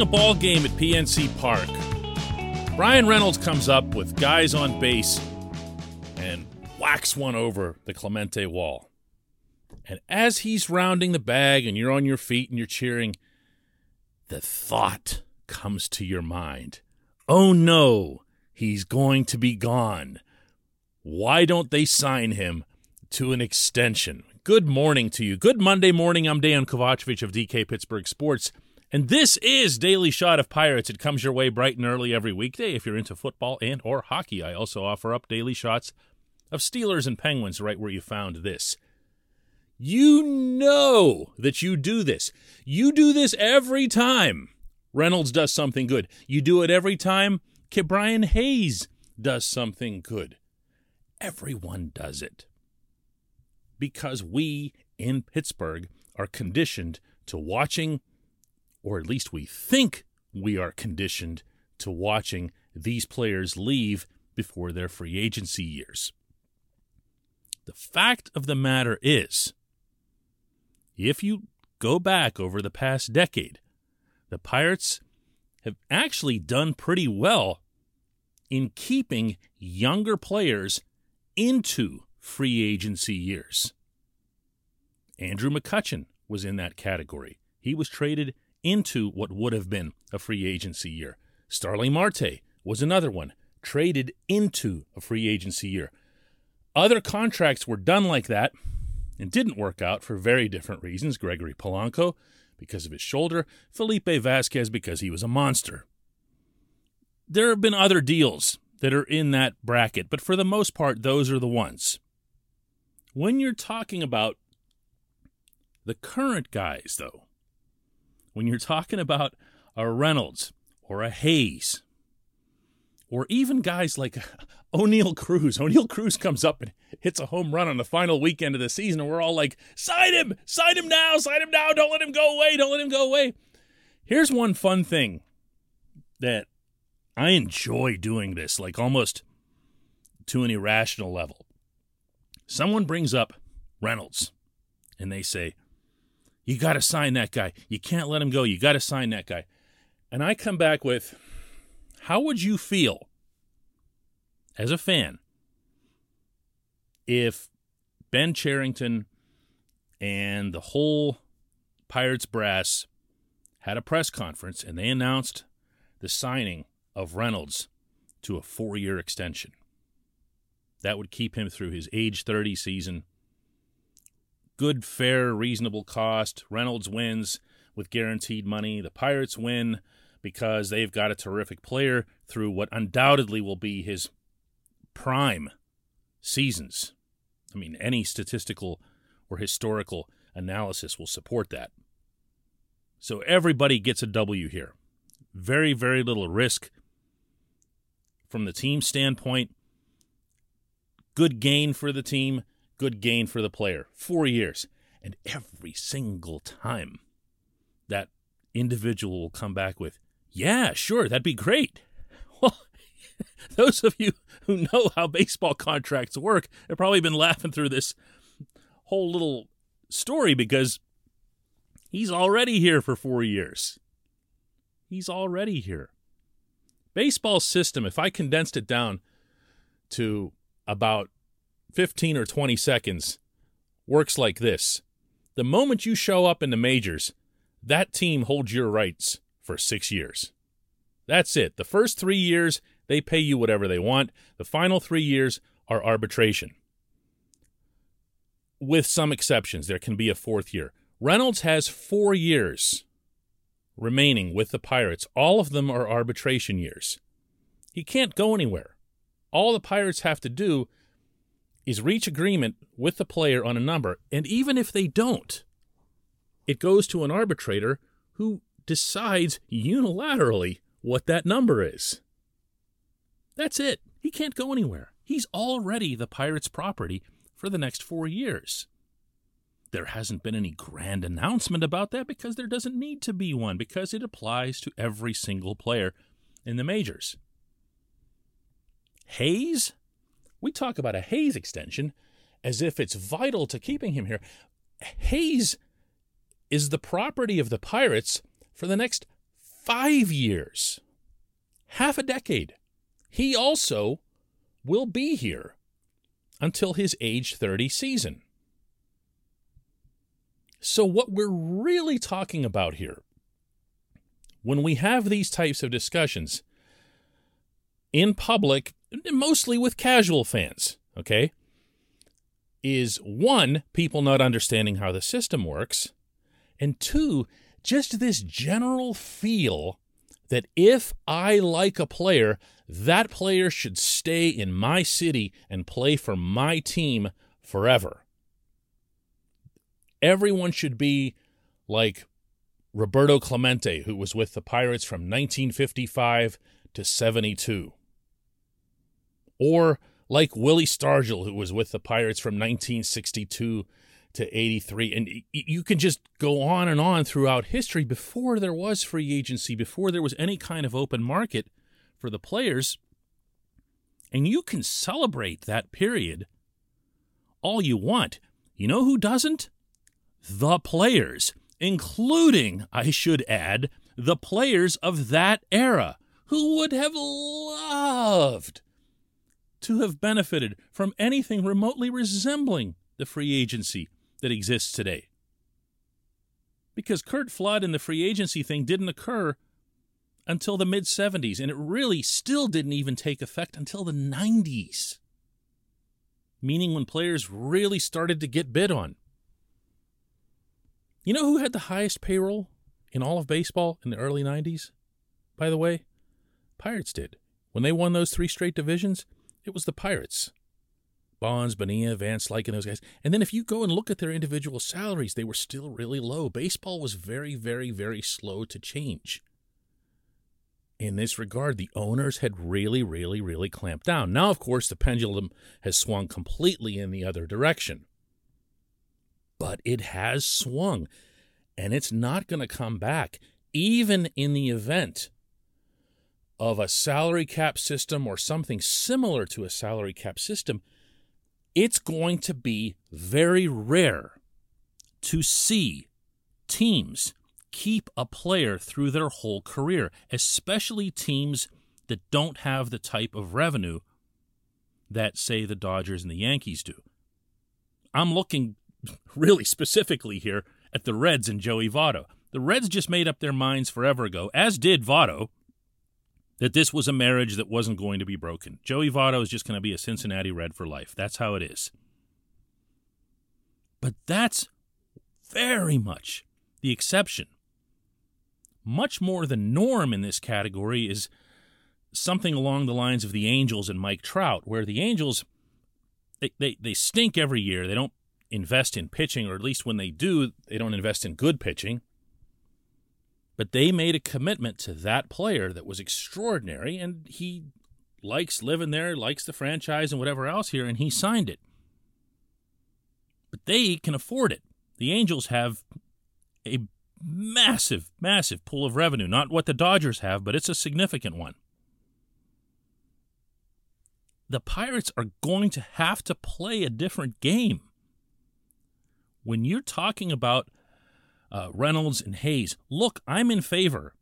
a ball game at PNC Park. Bryan Reynolds comes up with guys on base and whacks one over the Clemente wall. And as he's rounding the bag and you're on your feet and you're cheering, the thought comes to your mind oh no, he's going to be gone. Why don't they sign him to an extension? Good morning to you. Good Monday morning. I'm Dan Kovacevic of DK Pittsburgh Sports. And this is Daily Shot of Pirates. It comes your way bright and early every weekday if you're into football and or hockey. I also offer up daily shots of Steelers and Penguins right where you found this. You know that you do this. You do this every time Reynolds does something good. You do it every time Brian Hayes does something good. Everyone does it. Because we in Pittsburgh are conditioned to watching or at least we think we are conditioned to watching these players leave before their free agency years. The fact of the matter is, if you go back over the past decade, the Pirates have actually done pretty well in keeping younger players into free agency years. Andrew McCutchen was in that category. He was traded into what would have been a free agency year. Starling Marte was another one, traded into a free agency year. Other contracts were done like that and didn't work out for very different reasons. Gregory Polanco, because of his shoulder, Felipe Vazquez, because he was a monster. There have been other deals that are in that bracket, but for the most part, those are the ones. When you're talking about the current guys, though, when you're talking about a Reynolds or a Hayes, or even guys like Oneil Cruz. Oneil Cruz comes up and hits a home run on the final weekend of the season, and we're all like, sign him, sign him now, sign him now, don't let him go away, don't let him go away. Here's one fun thing that I enjoy doing this, like almost to an irrational level. Someone brings up Reynolds, and they say, you got to sign that guy. You can't let him go. You got to sign that guy. And I come back with how would you feel as a fan if Ben Cherington and the whole Pirates brass had a press conference and they announced the signing of Reynolds to a four year extension? That would keep him through his age 30 season good, fair, reasonable cost. Reynolds wins with guaranteed money. The Pirates win because they've got a terrific player through what undoubtedly will be his prime seasons. I mean, any statistical or historical analysis will support that. So everybody gets a W here. Very, very little risk from the team standpoint. Good gain for the team good gain for the player. Four years. And every single time that individual will come back with, yeah, sure, that'd be great. Well, those of you who know how baseball contracts work have probably been laughing through this whole little story because he's already here for four years. He's already here. Baseball system, if I condensed it down to about 15 or 20 seconds works like this. The moment you show up in the majors, that team holds your rights for six years. That's it. The first three years, they pay you whatever they want. The final three years are arbitration. With some exceptions, there can be a fourth year. Reynolds has four years remaining with the Pirates. All of them are arbitration years. He can't go anywhere. All the Pirates have to do is reach agreement with the player on a number. And even if they don't, it goes to an arbitrator who decides unilaterally what that number is. That's it. He can't go anywhere. He's already the Pirates' property for the next four years. There hasn't been any grand announcement about that because there doesn't need to be one because it applies to every single player in the majors. Hayes we talk about a Hayes extension as if it's vital to keeping him here. Hayes is the property of the Pirates for the next five years, half a decade. He also will be here until his age 30 season. So, what we're really talking about here, when we have these types of discussions in public, mostly with casual fans, okay, is one, people not understanding how the system works, and two, just this general feel that if I like a player, that player should stay in my city and play for my team forever. Everyone should be like Roberto Clemente, who was with the Pirates from 1955 to 72. Or like Willie Stargell, who was with the Pirates from 1962 to 83. And you can just go on and on throughout history. Before there was free agency, before there was any kind of open market for the players, and you can celebrate that period all you want. You know who doesn't? The players, including, I should add, the players of that era who would have loved to have benefited from anything remotely resembling the free agency that exists today. Because Curt Flood and the free agency thing didn't occur until the mid 70s, and it really still didn't even take effect until the 90s. Meaning when players really started to get bid on. You know who had the highest payroll in all of baseball in the early 90s? By the way, Pirates did. When they won those three straight divisions, it was the Pirates. Bonds, Bonilla, Van Slyke, and those guys. And then if you go and look at their individual salaries, they were still really low. Baseball was very, very, very slow to change. In this regard, the owners had really, really, really clamped down. Now, of course, the pendulum has swung completely in the other direction. But it has swung, and it's not going to come back, even in the event of a salary cap system or something similar to a salary cap system it's going to be very rare to see teams keep a player through their whole career, especially teams that don't have the type of revenue that, say, the Dodgers and the Yankees do. I'm looking really specifically here at the Reds and Joey Votto. The Reds just made up their minds forever ago, as did Votto, that this was a marriage that wasn't going to be broken. Joey Votto is just going to be a Cincinnati Red for life. That's how it is. But that's very much the exception. Much more the norm in this category is something along the lines of the Angels and Mike Trout, where the Angels they, they, they stink every year. They don't invest in pitching, or at least when they do, they don't invest in good pitching. But they made a commitment to that player that was extraordinary, and he likes living there, likes the franchise and whatever else here, and he signed it. But they can afford it. The Angels have a massive, massive pool of revenue. Not what the Dodgers have, but it's a significant one. The Pirates are going to have to play a different game. When you're talking about uh, Reynolds and Hayes. Look, I'm in favor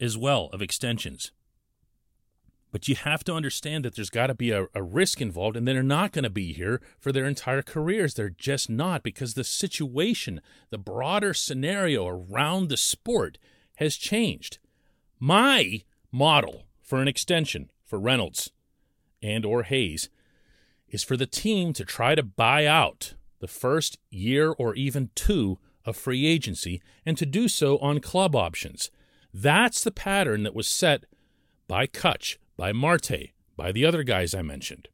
as well of extensions. But you have to understand that there's got to be a, a, risk involved, and they're not going to be here for their entire careers. They're just not because the situation, the broader scenario around the sport has changed. My model for an extension for Reynolds and or Hayes is for the team to try to buy out the first year or even two of free agency and to do so on club options. That's the pattern that was set by Kutch, by Marte, by the other guys I mentioned.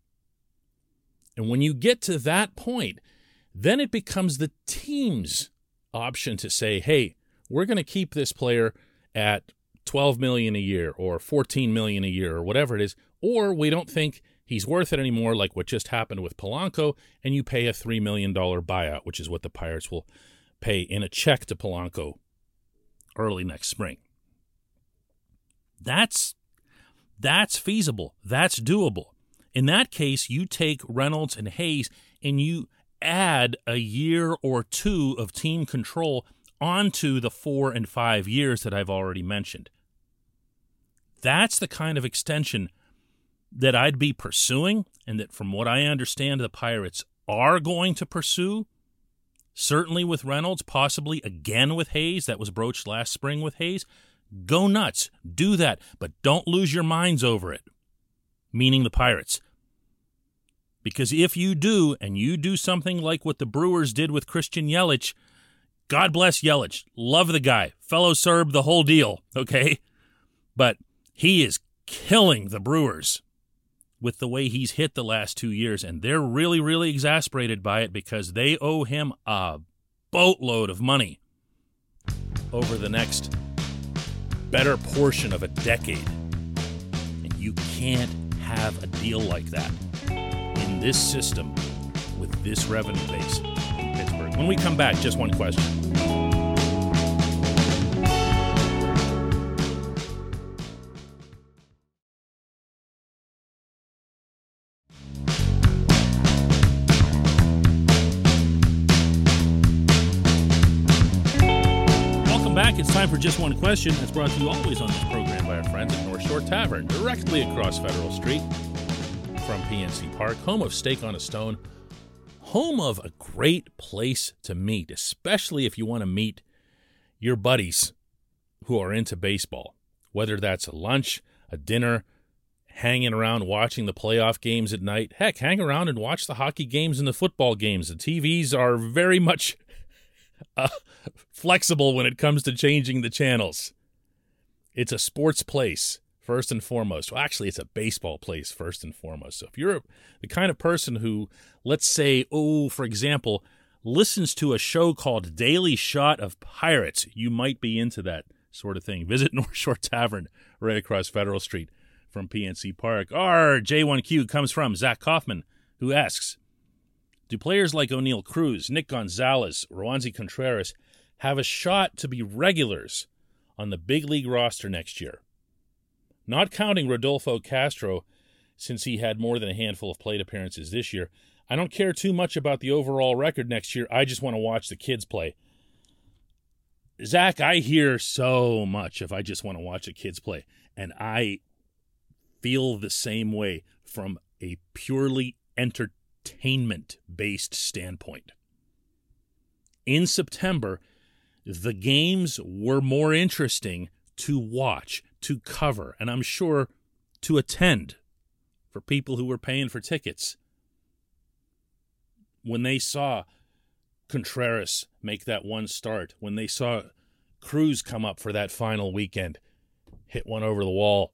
And when you get to that point, then it becomes the team's option to say, hey, we're going to keep this player at 12 million a year or 14 million a year or whatever it is, or we don't think he's worth it anymore, like what just happened with Polanco, and you pay a $3 million buyout, which is what the Pirates will pay in a check to Polanco early next spring. That's that's feasible. That's doable. In that case, you take Reynolds and Hayes and you add a year or two of team control onto the four and five years that I've already mentioned. that's the kind of extension that I'd be pursuing, and that from what I understand, the Pirates are going to pursue. Certainly with Reynolds, possibly again with Hayes. That was broached last spring with Hayes. Go nuts. Do that, but don't lose your minds over it. Meaning the Pirates. Because if you do, and you do something like what the Brewers did with Christian Yelich, God bless Yelich. Love the guy. Fellow Serb, the whole deal, okay? But he is killing the Brewers with the way he's hit the last two years, and they're really, really exasperated by it because they owe him a boatload of money over the next better portion of a decade. And you can't have a deal like that in this system with this revenue base in Pittsburgh. When we come back, just one question. Just one question. That's brought to you always on this program by our friends at North Shore Tavern, directly across Federal Street from PNC Park, home of Steak on a Stone, home of a great place to meet, especially if you want to meet your buddies who are into baseball, whether that's a lunch, a dinner, hanging around watching the playoff games at night. Heck, hang around and watch the hockey games and the football games. The TVs are very much uh, flexible when it comes to changing the channels. It's a sports place first and foremost. Well, actually, it's a baseball place first and foremost. So if you're the kind of person who, let's say, oh, for example, listens to a show called Daily Shot of Pirates, you might be into that sort of thing. Visit North Shore Tavern right across Federal Street from PNC Park. Our J1Q comes from Zach Kaufman, who asks, do players like Oneil Cruz, Nick Gonzalez, Roansy Contreras have a shot to be regulars on the big league roster next year? Not counting Rodolfo Castro, since he had more than a handful of plate appearances this year. I don't care too much about the overall record next year. I just want to watch the kids play. Zach, I hear so much if I just want to watch the kids play. And I feel the same way from a purely entertainment entertainment based standpoint. In September, the games were more interesting to watch, to cover, and I'm sure to attend for people who were paying for tickets. When they saw Contreras make that one start, when they saw Cruz come up for that final weekend, hit one over the wall.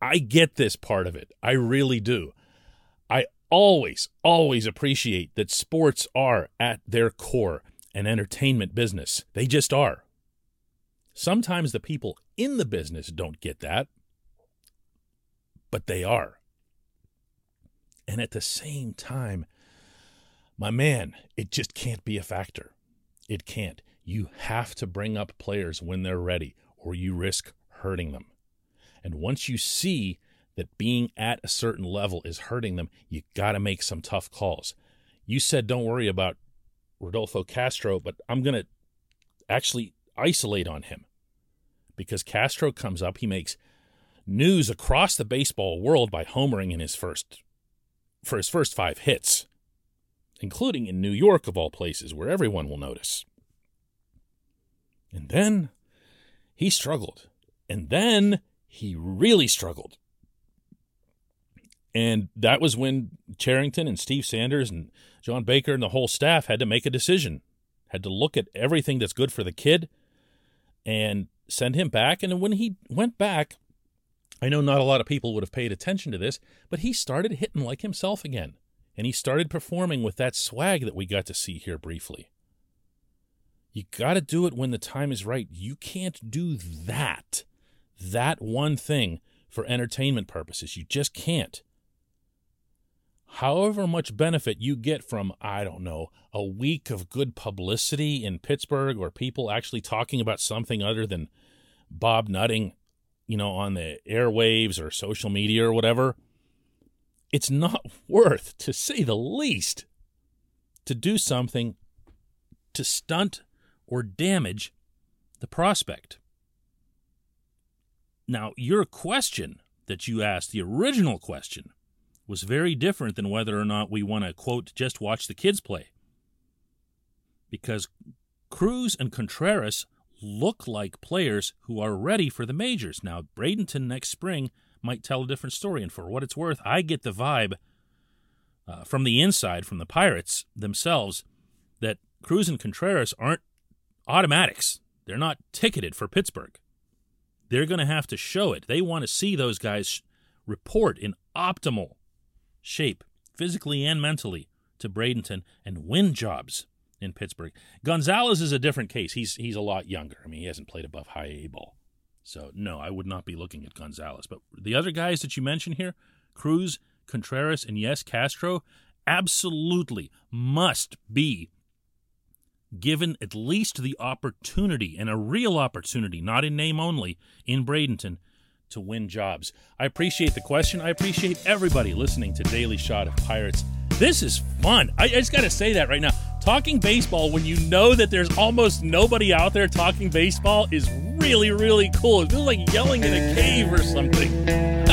I get this part of it. I really do. Always, always appreciate that sports are at their core an entertainment business. They just are. Sometimes the people in the business don't get that, but they are. And at the same time, my man, it just can't be a factor. It can't. You have to bring up players when they're ready, or you risk hurting them. And once you see that being at a certain level is hurting them, you got to make some tough calls. You said don't worry about Rodolfo Castro, but I'm going to actually isolate on him because Castro comes up, he makes news across the baseball world by homering in his first for his first 5 hits, including in New York of all places where everyone will notice. And then he struggled. And then he really struggled. And that was when Cherington and Steve Sanders and John Baker and the whole staff had to make a decision, had to look at everything that's good for the kid and send him back. And when he went back, I know not a lot of people would have paid attention to this, but he started hitting like himself again. And he started performing with that swag that we got to see here briefly. You got to do it when the time is right. You can't do that, that one thing for entertainment purposes. You just can't however much benefit you get from, I don't know, a week of good publicity in Pittsburgh or people actually talking about something other than Bob Nutting, you know, on the airwaves or social media or whatever, it's not worth, to say the least, to do something to stunt or damage the prospect. Now, your question that you asked, the original question, was very different than whether or not we want to, quote, just watch the kids play. Because Cruz and Contreras look like players who are ready for the majors. Now, Bradenton next spring might tell a different story. And for what it's worth, I get the vibe uh, from the inside, from the Pirates themselves, that Cruz and Contreras aren't automatics. They're not ticketed for Pittsburgh. They're going to have to show it. They want to see those guys report in optimal shape, physically and mentally, to Bradenton and win jobs in Pittsburgh. Gonzalez is a different case. He's he's a lot younger. I mean, he hasn't played above high A ball. So no, I would not be looking at Gonzalez. But the other guys that you mentioned here, Cruz, Contreras, and yes, Castro, absolutely must be given at least the opportunity and a real opportunity, not in name only, in Bradenton to win jobs. I appreciate the question. I appreciate everybody listening to Daily Shot of Pirates. This is fun. I, I just got to say that right now. Talking baseball when you know that there's almost nobody out there talking baseball is really, really cool. It feels like yelling in a cave or something.